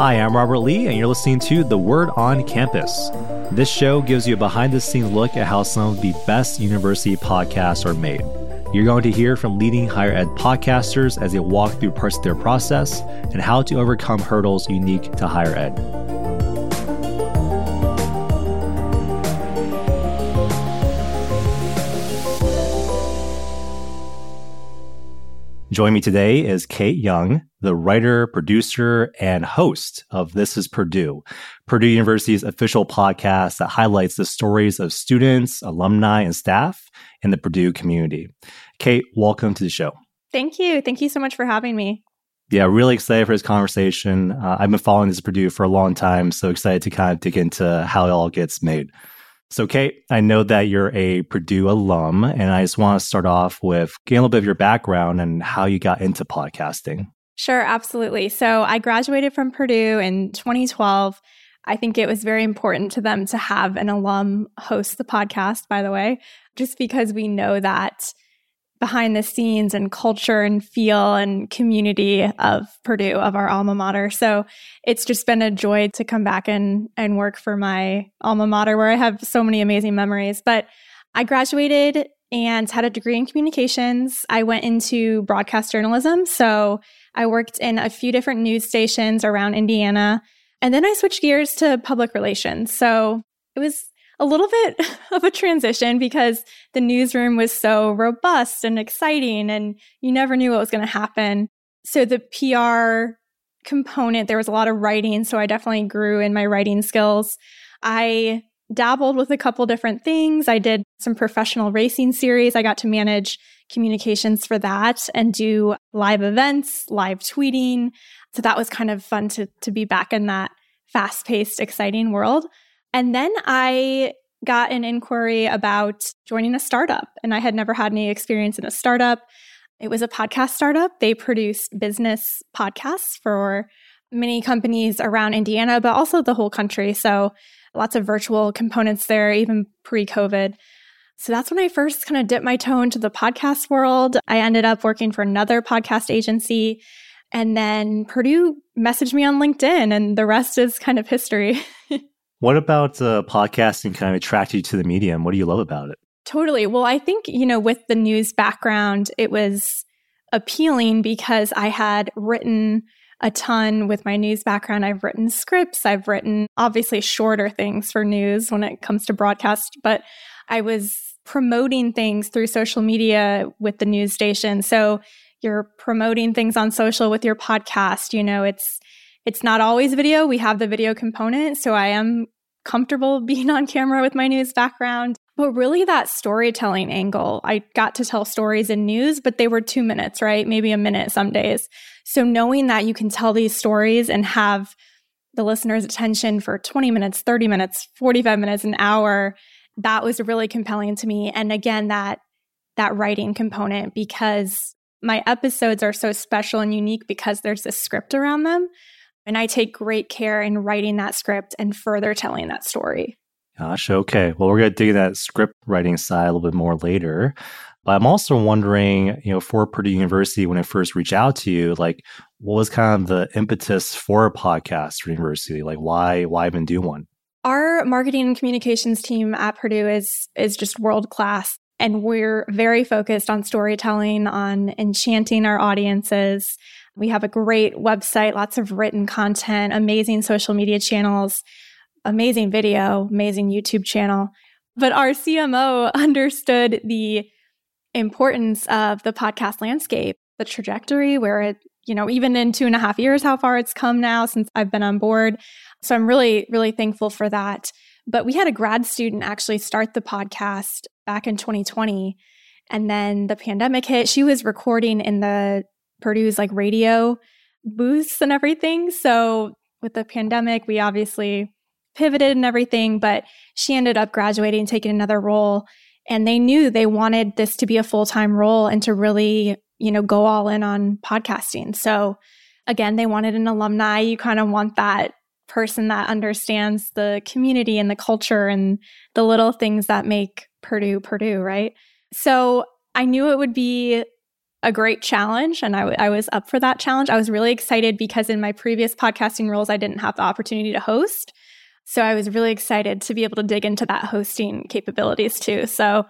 Hi, I'm Robert Li, and you're listening to The Word on Campus. This show gives you a behind the scenes look at how some of the best university podcasts are made. You're going to hear from leading higher ed podcasters as they walk through parts of their process and how to overcome hurdles unique to higher ed. Joining me today is Kate Young, the writer, producer, and host of This is Purdue, Purdue University's official podcast that highlights the stories of students, alumni, and staff in the Purdue community. Kate, welcome to the show. Thank you. Thank you so much for having me. Yeah, really excited for this conversation. Uh, I've been following this Purdue for a long time, so excited to kind of dig into how it all gets made. So, Kate, I know that you're a Purdue alum, and I just want to start off with getting a little bit of your background and how you got into podcasting. Sure, absolutely. So, I graduated from Purdue in 2012. I think it was very important to them to have an alum host the podcast, by the way, just because we know that behind the scenes and culture and feel and community of Purdue, of our alma mater. So it's just been a joy to come back and, and work for my alma mater where I have so many amazing memories. But I graduated and had a degree in communications. I went into broadcast journalism. So I worked in a few different news stations around Indiana. And then I switched gears to public relations. So it was a little bit of a transition because the newsroom was so robust and exciting and you never knew what was going to happen. So the PR component, there was a lot of writing. So I definitely grew in my writing skills. I dabbled with a couple different things. I did some professional racing series. I got to manage communications for that and do live events, live tweeting. So that was kind of fun to, to be back in that fast paced, exciting world. And then I got an inquiry about joining a startup, and I had never had any experience in a startup. It was a podcast startup. They produced business podcasts for many companies around Indiana, but also the whole country. So lots of virtual components there, even pre COVID. So that's when I first kind of dipped my toe into the podcast world. I ended up working for another podcast agency. And then Purdue messaged me on LinkedIn, and the rest is kind of history. What about uh, podcasting kind of attracted you to the medium? What do you love about it? Totally. Well, I think, you know, with the news background, it was appealing because I had written a ton with my news background. I've written scripts, I've written obviously shorter things for news when it comes to broadcast, but I was promoting things through social media with the news station. So you're promoting things on social with your podcast, you know, it's it's not always video. We have the video component. So I am comfortable being on camera with my news background. But really, that storytelling angle, I got to tell stories in news, but they were two minutes, right? Maybe a minute some days. So knowing that you can tell these stories and have the listener's attention for 20 minutes, 30 minutes, 45 minutes, an hour, that was really compelling to me. And again, that that writing component because my episodes are so special and unique because there's a script around them. And I take great care in writing that script and further telling that story. Gosh, okay. Well, we're going to dig that script writing side a little bit more later. But I'm also wondering, you know, for Purdue University, when I first reached out to you, like, what was kind of the impetus for a podcast for university? Like, why, why even do one? Our marketing and communications team at Purdue is is just world class, and we're very focused on storytelling, on enchanting our audiences, we have a great website, lots of written content, amazing social media channels, amazing video, amazing YouTube channel. But our CMO understood the importance of the podcast landscape, the trajectory where it, you know, even in two and a half years, how far it's come now since I've been on board. So I'm really, really thankful for that. But we had a grad student actually start the podcast back in 2020. And then the pandemic hit. She was recording in the Purdue's like radio booths and everything. So with the pandemic, we obviously pivoted and everything, but she ended up graduating, taking another role. And they knew they wanted this to be a full time role and to really, you know, go all in on podcasting. So again, they wanted an alumni. You kind of want that person that understands the community and the culture and the little things that make Purdue Purdue, right? So I knew it would be a great challenge and I, w- I was up for that challenge. I was really excited because in my previous podcasting roles, I didn't have the opportunity to host. So I was really excited to be able to dig into that hosting capabilities too. So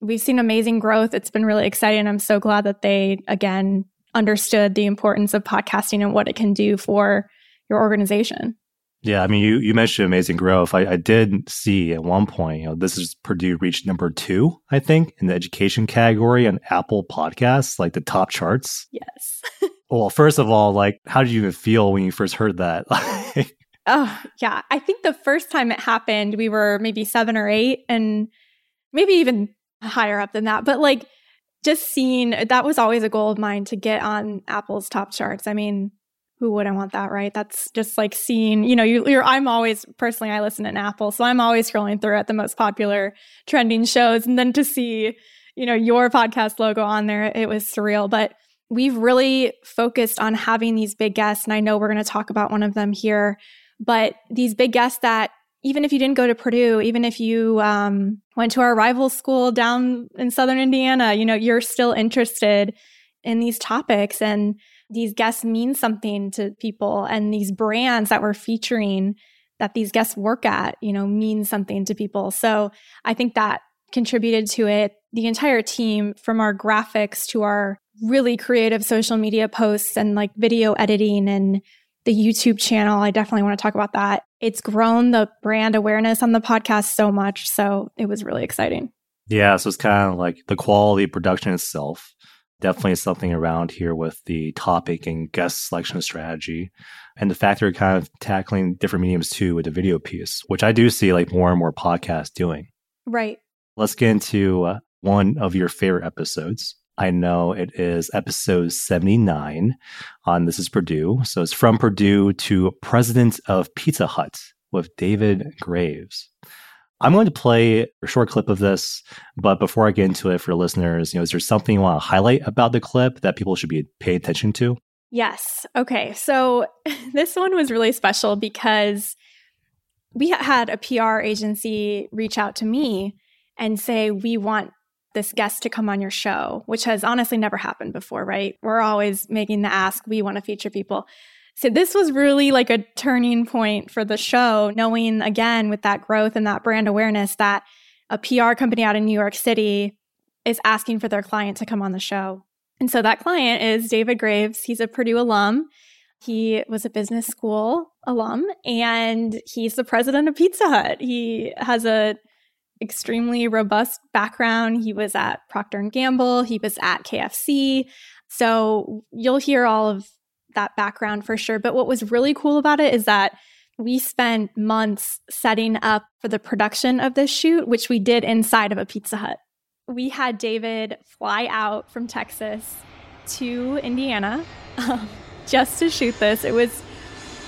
we've seen amazing growth. It's been really exciting. I'm so glad that they, again, understood the importance of podcasting and what it can do for your organization. Yeah, I mean, you, you mentioned amazing growth. I, I did see at one point, you know, this is Purdue reached number two, I think, in the education category on Apple Podcasts, like the top charts. Yes. well, first of all, like, how did you even feel when you first heard that? oh, yeah. I think the first time it happened, we were maybe seven or eight, and maybe even higher up than that. But like, just seeing that was always a goal of mine to get on Apple's top charts. I mean, who wouldn't want that, right? That's just like seeing, you know, you, are I'm always personally, I listen to Apple, so I'm always scrolling through at the most popular trending shows, and then to see, you know, your podcast logo on there, it was surreal. But we've really focused on having these big guests, and I know we're going to talk about one of them here. But these big guests that even if you didn't go to Purdue, even if you um, went to our rival school down in Southern Indiana, you know, you're still interested in these topics and these guests mean something to people and these brands that we're featuring that these guests work at, you know, mean something to people. So I think that contributed to it. The entire team, from our graphics to our really creative social media posts and like video editing and the YouTube channel, I definitely want to talk about that. It's grown the brand awareness on the podcast so much. So it was really exciting. Yeah. So it's kind of like the quality production itself definitely something around here with the topic and guest selection strategy. And the fact they're kind of tackling different mediums too with the video piece, which I do see like more and more podcasts doing. Right. Let's get into uh, one of your favorite episodes. I know it is episode 79 on This is Purdue. So it's from Purdue to President of Pizza Hut with David Graves. I'm going to play a short clip of this, but before I get into it for listeners, you know, is there something you want to highlight about the clip that people should be paying attention to? Yes. Okay. So this one was really special because we had a PR agency reach out to me and say, We want this guest to come on your show, which has honestly never happened before, right? We're always making the ask, we want to feature people. So this was really like a turning point for the show, knowing again with that growth and that brand awareness that a PR company out in New York City is asking for their client to come on the show. And so that client is David Graves. He's a Purdue alum. He was a business school alum and he's the president of Pizza Hut. He has a extremely robust background. He was at Procter and Gamble, he was at KFC. So you'll hear all of that background for sure. But what was really cool about it is that we spent months setting up for the production of this shoot, which we did inside of a Pizza Hut. We had David fly out from Texas to Indiana um, just to shoot this. It was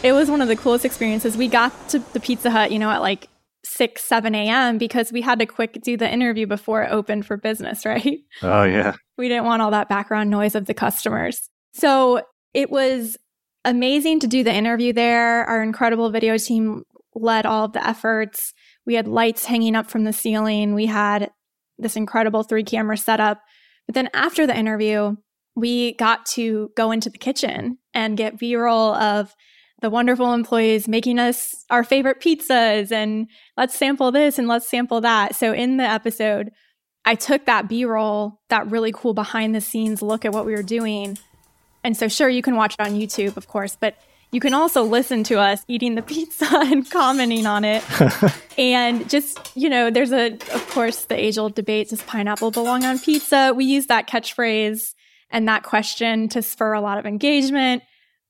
it was one of the coolest experiences. We got to the Pizza Hut, you know, at like 6, 7 a.m. because we had to quick do the interview before it opened for business, right? Oh, yeah. We didn't want all that background noise of the customers. So it was amazing to do the interview there. Our incredible video team led all of the efforts. We had lights hanging up from the ceiling. We had this incredible three camera setup. But then after the interview, we got to go into the kitchen and get B roll of the wonderful employees making us our favorite pizzas and let's sample this and let's sample that. So in the episode, I took that B roll, that really cool behind the scenes look at what we were doing, and so, sure, you can watch it on YouTube, of course, but you can also listen to us eating the pizza and commenting on it. and just, you know, there's a, of course, the age old debate does pineapple belong on pizza? We use that catchphrase and that question to spur a lot of engagement.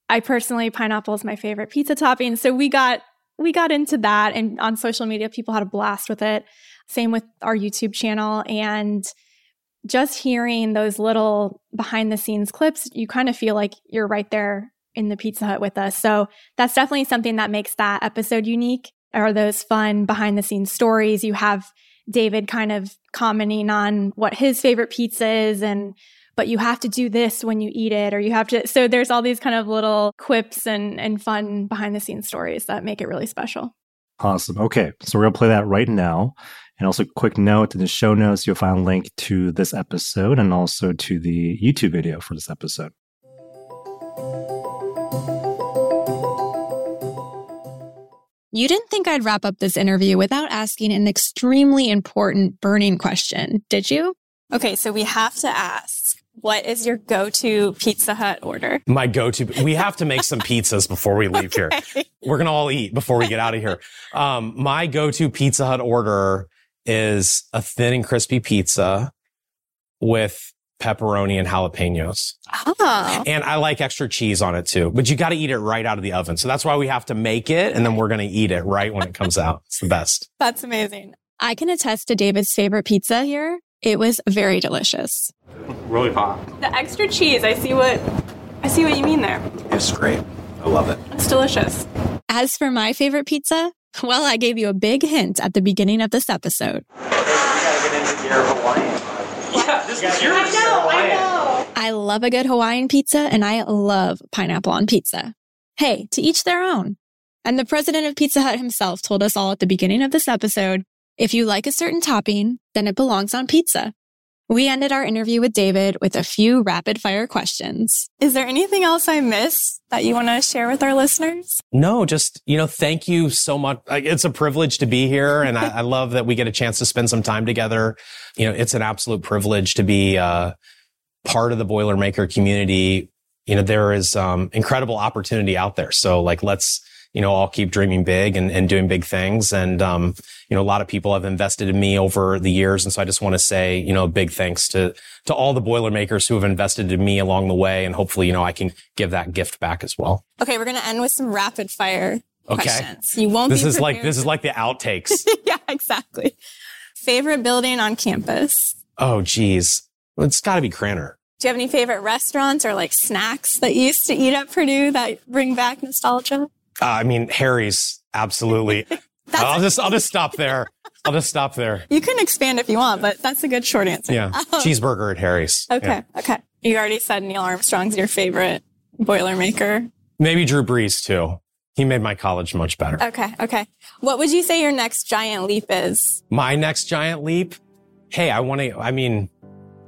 I personally, pineapple is my favorite pizza topping. So we got, we got into that and on social media, people had a blast with it. Same with our YouTube channel. And just hearing those little behind the scenes clips, you kind of feel like you're right there in the Pizza Hut with us. So that's definitely something that makes that episode unique are those fun behind the scenes stories. You have David kind of commenting on what his favorite pizza is and but you have to do this when you eat it or you have to so there's all these kind of little quips and and fun behind the scenes stories that make it really special. Awesome. Okay. So we're going to play that right now And also, quick note in the show notes, you'll find a link to this episode and also to the YouTube video for this episode. You didn't think I'd wrap up this interview without asking an extremely important burning question, did you? Okay, so we have to ask what is your go-to Pizza Hut order? My go-to. We have to make some pizzas before we leave okay. here. We're gonna all eat before we get out of here. Um, my go-to Pizza Hut order is a thin and crispy pizza with pepperoni and jalapenos. Oh. And I like extra cheese on it too, but you got to eat it right out of the oven. So that's why we have to make it and then we're going to eat it right when it comes out. It's the best. That's amazing. I can attest to David's favorite pizza here. It was very delicious. Really hot. The extra cheese, I see what I see what you mean there. It's great. I love it. It's delicious. As for my favorite pizza, well, I gave you a big hint at the beginning of this episode. I know, I know. I love a good Hawaiian pizza and I love pineapple on pizza. Hey, to each their own. And the president of Pizza Hut himself told us all at the beginning of this episode if you like a certain topping, then it belongs on pizza. We ended our interview with David with a few rapid fire questions. Is there anything else I missed that you want to share with our listeners? No, just, you know, thank you so much. It's a privilege to be here. And I, I, love that we get a chance to spend some time together. You know, it's an absolute privilege to be, uh, part of the Boilermaker community. You know, there is, um, incredible opportunity out there. So like, let's, you know, I'll keep dreaming big and, and doing big things. And, um, you know, a lot of people have invested in me over the years. And so I just want to say, you know, big thanks to, to all the Boilermakers who have invested in me along the way. And hopefully, you know, I can give that gift back as well. Okay. We're going to end with some rapid fire okay. questions. You won't this is like, this is like the outtakes. yeah, exactly. Favorite building on campus? Oh, geez. Well, it's got to be Krannert. Do you have any favorite restaurants or like snacks that you used to eat at Purdue that bring back nostalgia? Uh, I mean, Harry's absolutely. I'll just I'll just stop there. I'll just stop there. You can expand if you want, but that's a good short answer. Yeah, um, cheeseburger at Harry's. Okay, yeah. okay. You already said Neil Armstrong's your favorite Boilermaker. Maybe Drew Brees too. He made my college much better. Okay, okay. What would you say your next giant leap is? My next giant leap? Hey, I want to. I mean,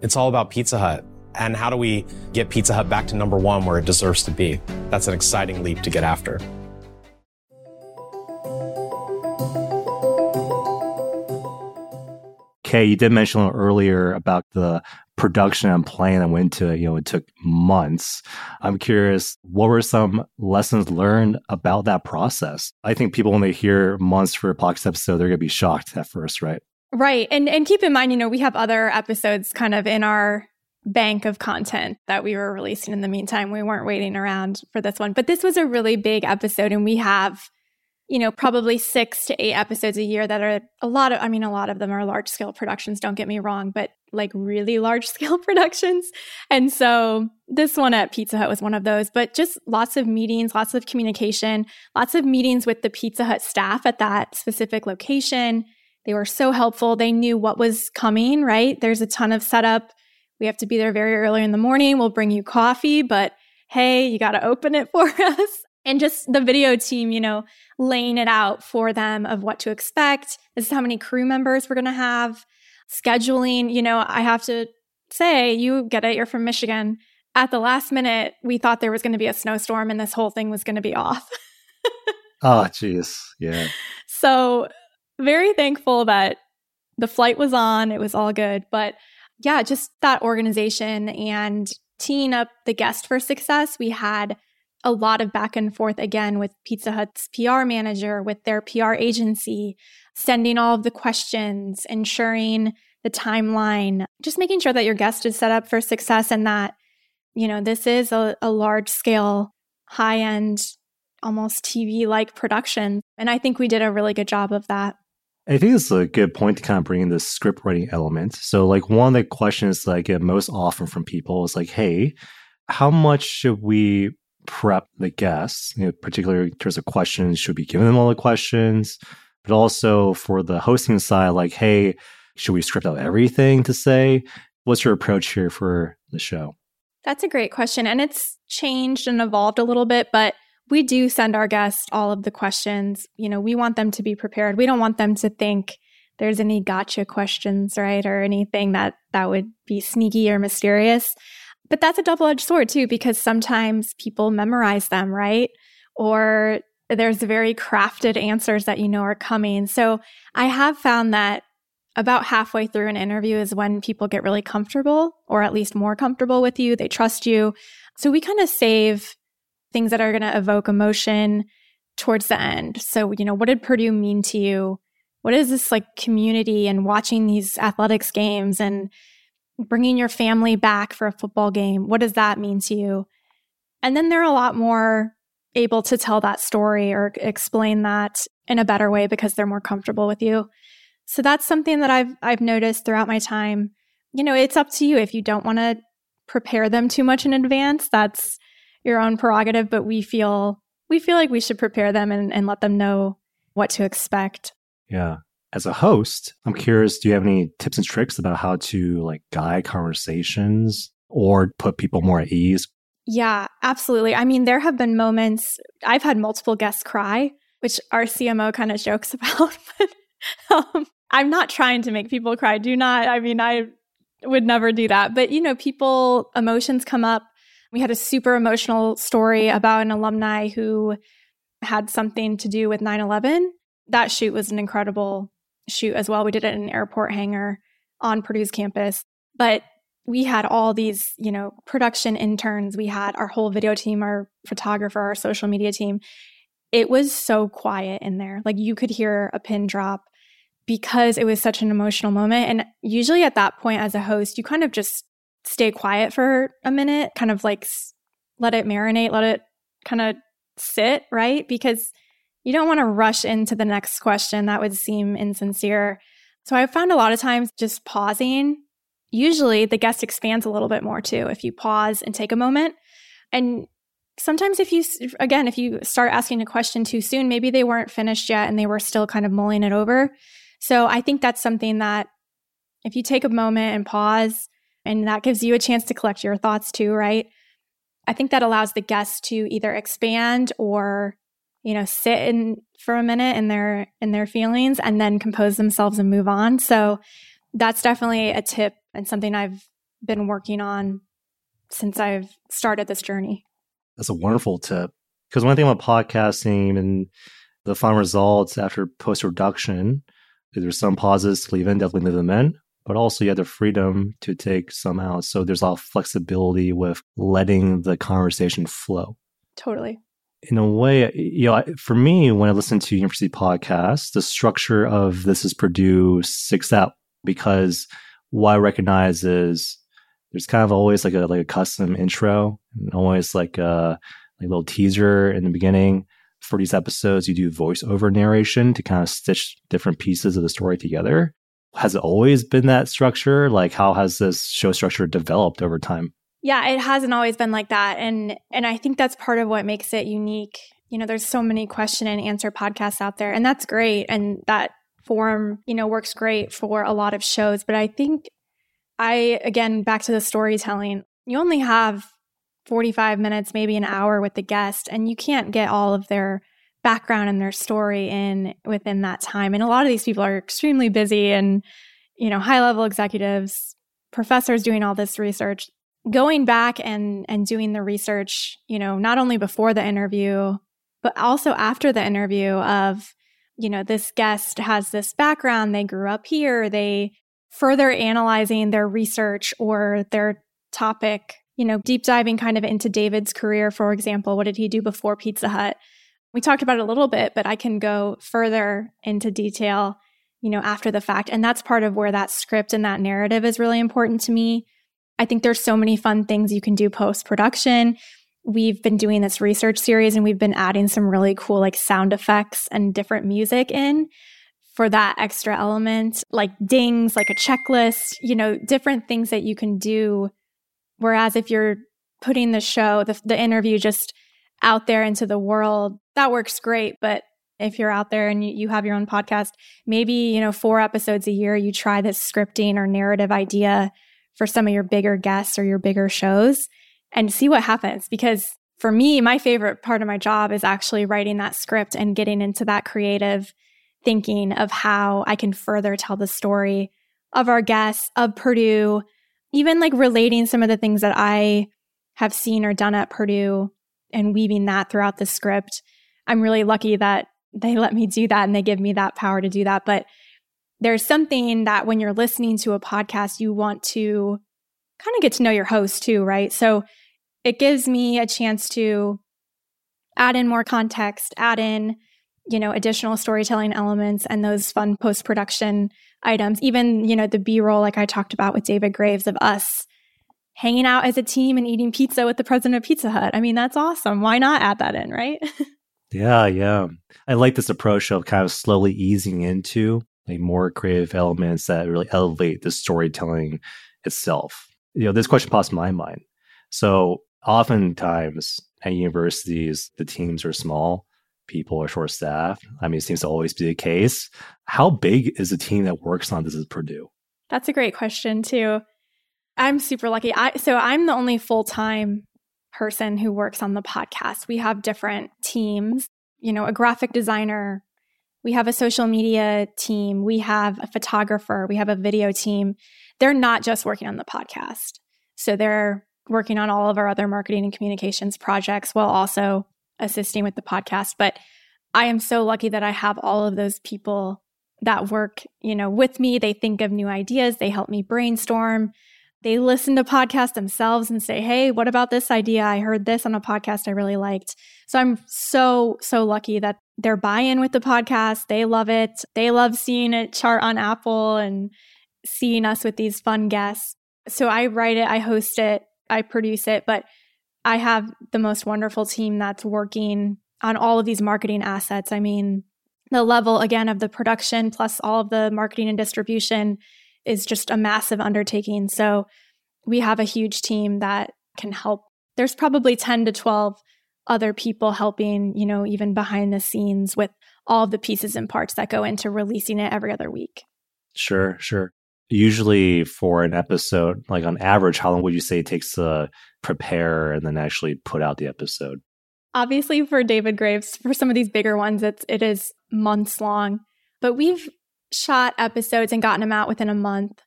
it's all about Pizza Hut. And how do we get Pizza Hut back to number one where it deserves to be? That's an exciting leap to get after. Okay, you did mention earlier about the production and planning that went to. You know, it took months. I'm curious, what were some lessons learned about that process? I think people, when they hear months for a podcast episode, they're going to be shocked at first, right? Right. And, and keep in mind, you know, we have other episodes kind of in our bank of content that we were releasing in the meantime. We weren't waiting around for this one, but this was a really big episode and we have you know, probably six to eight episodes a year that are a lot of, I mean, a lot of them are large scale productions, don't get me wrong, but like really large scale productions. And so this one at Pizza Hut was one of those, but just lots of meetings, lots of communication, lots of meetings with the Pizza Hut staff at that specific location. They were so helpful. They knew what was coming, right? There's a ton of setup. We have to be there very early in the morning. We'll bring you coffee, but hey, you got to open it for us and just the video team, you know, laying it out for them of what to expect. This is how many crew members we're going to have. Scheduling, you know, I have to say, you get it, you're from Michigan. At the last minute, we thought there was going to be a snowstorm and this whole thing was going to be off. oh, jeez. Yeah. So, very thankful that the flight was on, it was all good. But yeah, just that organization and teeing up the guest for success. We had a lot of back and forth again with Pizza Hut's PR manager, with their PR agency, sending all of the questions, ensuring the timeline, just making sure that your guest is set up for success and that, you know, this is a, a large scale, high end, almost TV like production. And I think we did a really good job of that. I think it's a good point to kind of bring in the script writing element. So, like, one of the questions that I get most often from people is like, hey, how much should we prep the guests, you know, particularly in terms of questions, should be giving them all the questions, but also for the hosting side, like, hey, should we script out everything to say? What's your approach here for the show? That's a great question. And it's changed and evolved a little bit, but we do send our guests all of the questions. You know, we want them to be prepared. We don't want them to think there's any gotcha questions, right? Or anything that that would be sneaky or mysterious. But that's a double-edged sword too because sometimes people memorize them, right? Or there's very crafted answers that you know are coming. So I have found that about halfway through an interview is when people get really comfortable or at least more comfortable with you. They trust you. So we kind of save things that are going to evoke emotion towards the end. So, you know, what did Purdue mean to you? What is this like community and watching these athletics games and bringing your family back for a football game? What does that mean to you? And then they're a lot more able to tell that story or explain that in a better way because they're more comfortable with you. So that's something that I've I've noticed throughout my time. You know, it's up to you if you don't want to prepare them too much in advance. That's your own prerogative, but we feel we feel like we should prepare them and, and let them know what to expect. Yeah. As a host, I'm curious, do you have any tips and tricks about how to like guide conversations or put people more at ease? Yeah, absolutely. I mean, there have been moments I've had multiple guests cry, which our CMO kind of jokes about, but um, I'm not trying to make people cry. Do not. I mean, I would never do that. But, you know, people, emotions come up. We had a super emotional story about an alumni who had something to do with 9 11. That shoot was an incredible shoot as well. We did it in an airport hangar on Purdue's campus. But we had all these, you know, production interns. We had our whole video team, our photographer, our social media team. It was so quiet in there. Like you could hear a pin drop because it was such an emotional moment. And usually at that point, as a host, you kind of just stay quiet for a minute, kind of like let it marinate, let it kind of sit, right? Because you don't want to rush into the next question. That would seem insincere. So I found a lot of times just pausing, usually the guest expands a little bit more too. If you pause and take a moment. And sometimes if you, again, if you start asking a question too soon, maybe they weren't finished yet and they were still kind of mulling it over. So I think that's something that if you take a moment and pause, and that gives you a chance to collect your thoughts too, right? I think that allows the guests to either expand or, you know, sit in for a minute in their in their feelings and then compose themselves and move on. So that's definitely a tip and something I've been working on since I've started this journey. That's a wonderful tip. Because one thing about podcasting and the final results after post production there's some pauses to leave in, definitely leave them in, but also you have the freedom to take some out. So there's a lot of flexibility with letting the conversation flow. Totally. In a way, you know, for me, when I listen to university podcasts, the structure of this is Purdue sticks out because what I recognize is there's kind of always like a like a custom intro and always like a like a little teaser in the beginning for these episodes, you do voiceover narration to kind of stitch different pieces of the story together. Has it always been that structure? Like, how has this show structure developed over time? Yeah, it hasn't always been like that, and and I think that's part of what makes it unique. You know, there's so many question and answer podcasts out there, and that's great, and that form, you know, works great for a lot of shows. But I think I again back to the storytelling. You only have 45 minutes, maybe an hour with the guest, and you can't get all of their background and their story in within that time. And a lot of these people are extremely busy and, you know, high level executives, professors doing all this research. Going back and and doing the research, you know, not only before the interview, but also after the interview of, you know, this guest has this background, they grew up here, they further analyzing their research or their topic you know, deep diving kind of into David's career, for example, what did he do before Pizza Hut? We talked about it a little bit, but I can go further into detail, you know, after the fact. And that's part of where that script and that narrative is really important to me. I think there's so many fun things you can do post production. We've been doing this research series and we've been adding some really cool like sound effects and different music in for that extra element, like dings, like a checklist, you know, different things that you can do Whereas if you're putting the show, the, the interview just out there into the world, that works great. But if you're out there and you, you have your own podcast, maybe, you know, four episodes a year, you try this scripting or narrative idea for some of your bigger guests or your bigger shows and see what happens. Because for me, my favorite part of my job is actually writing that script and getting into that creative thinking of how I can further tell the story of our guests, of Purdue, even like relating some of the things that I have seen or done at Purdue and weaving that throughout the script. I'm really lucky that they let me do that and they give me that power to do that. But there's something that when you're listening to a podcast, you want to kind of get to know your host too, right? So it gives me a chance to add in more context, add in, you know, additional storytelling elements and those fun post production items. Even, you know, the B roll, like I talked about with David Graves of us hanging out as a team and eating pizza with the president of Pizza Hut. I mean, that's awesome. Why not add that in, right? yeah, yeah. I like this approach of kind of slowly easing into like more creative elements that really elevate the storytelling itself. You know, this question pops my mind. So oftentimes at universities, the teams are small, people are short staffed. I mean, it seems to always be the case. How big is the team that works on this at Purdue? That's a great question too. I'm super lucky. I so I'm the only full-time person who works on the podcast. We have different teams, you know, a graphic designer, we have a social media team, we have a photographer, we have a video team. They're not just working on the podcast. So they're working on all of our other marketing and communications projects while also assisting with the podcast. But I am so lucky that I have all of those people that work, you know, with me. They think of new ideas, they help me brainstorm. They listen to podcasts themselves and say, Hey, what about this idea? I heard this on a podcast I really liked. So I'm so, so lucky that they're buy in with the podcast. They love it. They love seeing it chart on Apple and seeing us with these fun guests. So I write it, I host it, I produce it, but I have the most wonderful team that's working on all of these marketing assets. I mean, the level again of the production plus all of the marketing and distribution is just a massive undertaking. So we have a huge team that can help. There's probably 10 to 12 other people helping, you know, even behind the scenes with all of the pieces and parts that go into releasing it every other week. Sure, sure usually for an episode, like on average, how long would you say it takes to prepare and then actually put out the episode? Obviously, for David Graves, for some of these bigger ones, it's it is months long. But we've shot episodes and gotten them out within a month.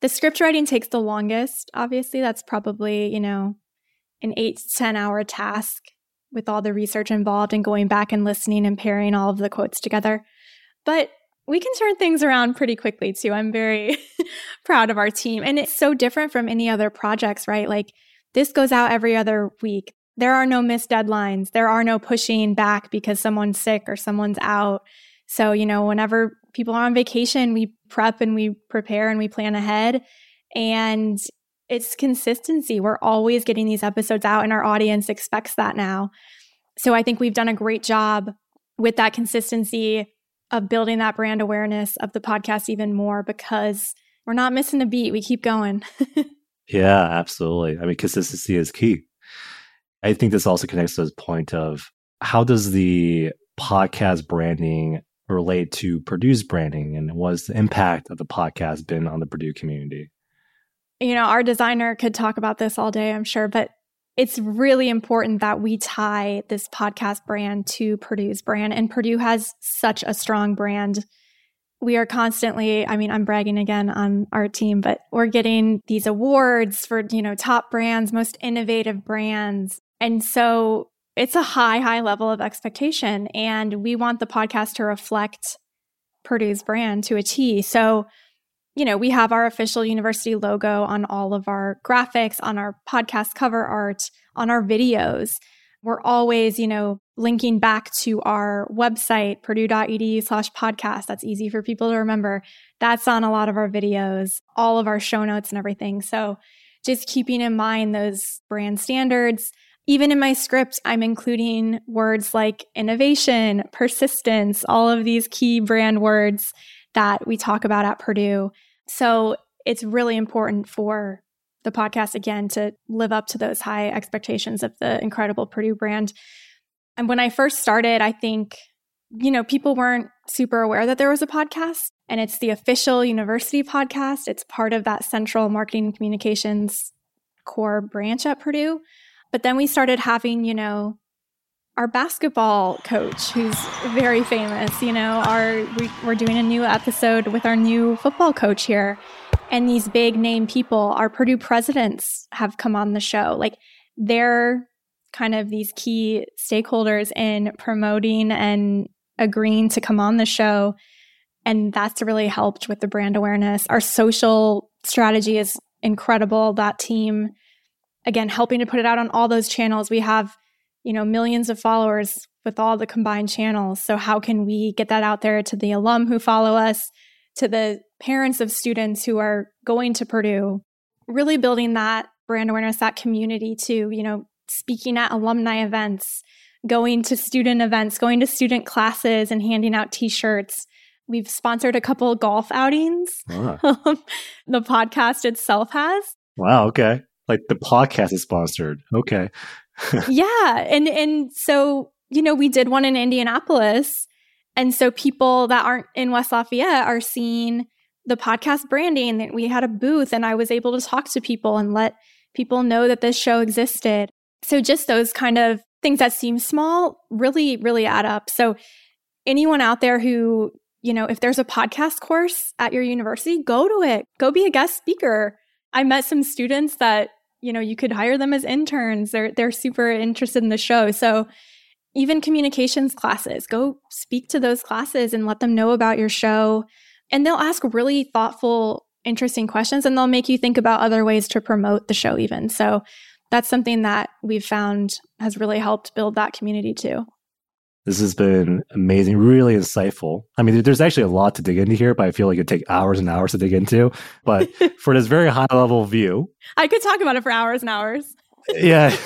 The script writing takes the longest. Obviously, that's probably you know an eight to ten hour task with all the research involved and going back and listening and pairing all of the quotes together. But we can turn things around pretty quickly too. I'm very proud of our team. And it's so different from any other projects, right? Like this goes out every other week. There are no missed deadlines. There are no pushing back because someone's sick or someone's out. So, you know, whenever people are on vacation, we prep and we prepare and we plan ahead. And it's consistency. We're always getting these episodes out, and our audience expects that now. So I think we've done a great job with that consistency of building that brand awareness of the podcast even more because we're not missing a beat. We keep going. yeah, absolutely. I mean, consistency is key. I think this also connects to the point of how does the podcast branding relate to Purdue's branding and what's the impact of the podcast been on the Purdue community? You know, our designer could talk about this all day, I'm sure, but it's really important that we tie this podcast brand to Purdue's brand. And Purdue has such a strong brand. We are constantly, I mean, I'm bragging again on our team, but we're getting these awards for, you know, top brands, most innovative brands. And so it's a high, high level of expectation. And we want the podcast to reflect Purdue's brand to a T. So you know, we have our official university logo on all of our graphics, on our podcast cover art, on our videos. We're always, you know, linking back to our website, purdue.edu slash podcast. That's easy for people to remember. That's on a lot of our videos, all of our show notes and everything. So just keeping in mind those brand standards. Even in my script, I'm including words like innovation, persistence, all of these key brand words that we talk about at Purdue. So it's really important for the podcast again to live up to those high expectations of the incredible Purdue brand. And when I first started, I think, you know, people weren't super aware that there was a podcast and it's the official university podcast. It's part of that central marketing and communications core branch at Purdue. But then we started having, you know, our basketball coach, who's very famous. You know, our we, we're doing a new episode with our new football coach here, and these big name people, our Purdue presidents, have come on the show. Like they're kind of these key stakeholders in promoting and agreeing to come on the show. And that's really helped with the brand awareness. Our social strategy is incredible. That team, again, helping to put it out on all those channels. We have you know, millions of followers with all the combined channels. So how can we get that out there to the alum who follow us, to the parents of students who are going to Purdue, really building that brand awareness, that community to, you know, speaking at alumni events, going to student events, going to student classes and handing out t-shirts. We've sponsored a couple golf outings. Ah. the podcast itself has. Wow, okay. Like the podcast is sponsored. Okay. yeah. And and so, you know, we did one in Indianapolis. And so people that aren't in West Lafayette are seeing the podcast branding that we had a booth and I was able to talk to people and let people know that this show existed. So just those kind of things that seem small really, really add up. So anyone out there who, you know, if there's a podcast course at your university, go to it. Go be a guest speaker. I met some students that you know, you could hire them as interns. They're they're super interested in the show. So even communications classes, go speak to those classes and let them know about your show. And they'll ask really thoughtful, interesting questions and they'll make you think about other ways to promote the show even. So that's something that we've found has really helped build that community too. This has been amazing, really insightful. I mean, there's actually a lot to dig into here, but I feel like it'd take hours and hours to dig into. But for this very high level view, I could talk about it for hours and hours. yeah.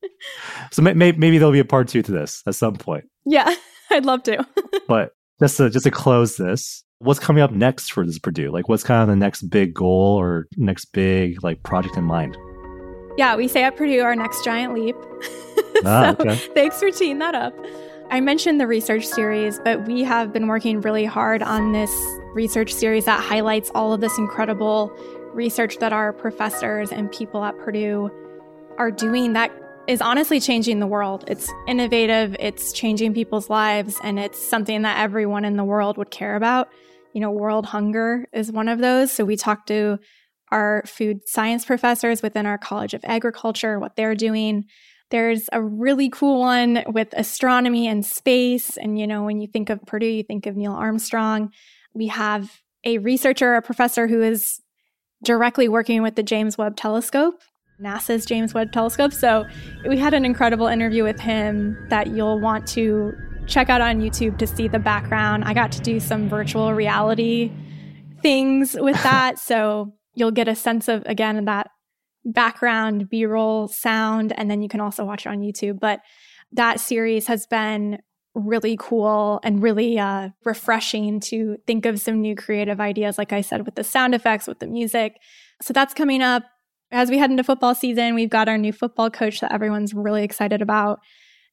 so may- may- maybe there'll be a part two to this at some point. Yeah, I'd love to. but just to just to close this, what's coming up next for this Purdue? Like, what's kind of the next big goal or next big like project in mind? Yeah, we say at Purdue our next giant leap. Ah, so okay. thanks for teeing that up. I mentioned the research series, but we have been working really hard on this research series that highlights all of this incredible research that our professors and people at Purdue are doing that is honestly changing the world. It's innovative, it's changing people's lives, and it's something that everyone in the world would care about. You know, world hunger is one of those. So we talked to our food science professors within our College of Agriculture, what they're doing. There's a really cool one with astronomy and space. And, you know, when you think of Purdue, you think of Neil Armstrong. We have a researcher, a professor who is directly working with the James Webb Telescope, NASA's James Webb Telescope. So we had an incredible interview with him that you'll want to check out on YouTube to see the background. I got to do some virtual reality things with that. so you'll get a sense of, again, that background, B roll sound, and then you can also watch it on YouTube. But that series has been really cool and really uh, refreshing to think of some new creative ideas, like I said, with the sound effects, with the music. So that's coming up. As we head into football season, we've got our new football coach that everyone's really excited about.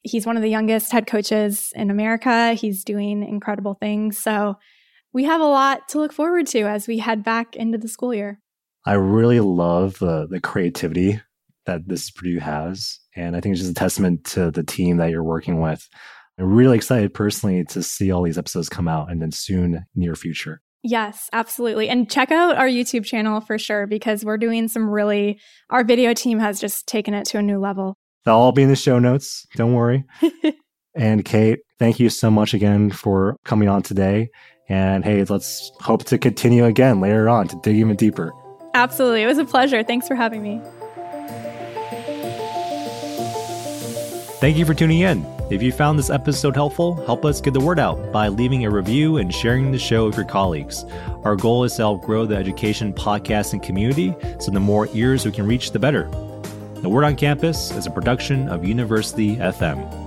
He's one of the youngest head coaches in America. He's doing incredible things. So we have a lot to look forward to as we head back into the school year. I really love the the creativity that this Purdue has, and I think it's just a testament to the team that you're working with. I'm really excited personally to see all these episodes come out, and then soon near future. Yes, absolutely. And check out our YouTube channel for sure because we're doing some really, our video team has just taken it to a new level. They'll all be in the show notes. Don't worry. and Kate, thank you so much again for coming on today. And hey, let's hope to continue again later on to dig even deeper. Absolutely. It was a pleasure. Thanks for having me. Thank you for tuning in. If you found this episode helpful, help us get the word out by leaving a review and sharing the show with your colleagues. Our goal is to help grow the education podcasting community, so the more ears we can reach, the better. The Word on Campus is a production of University FM.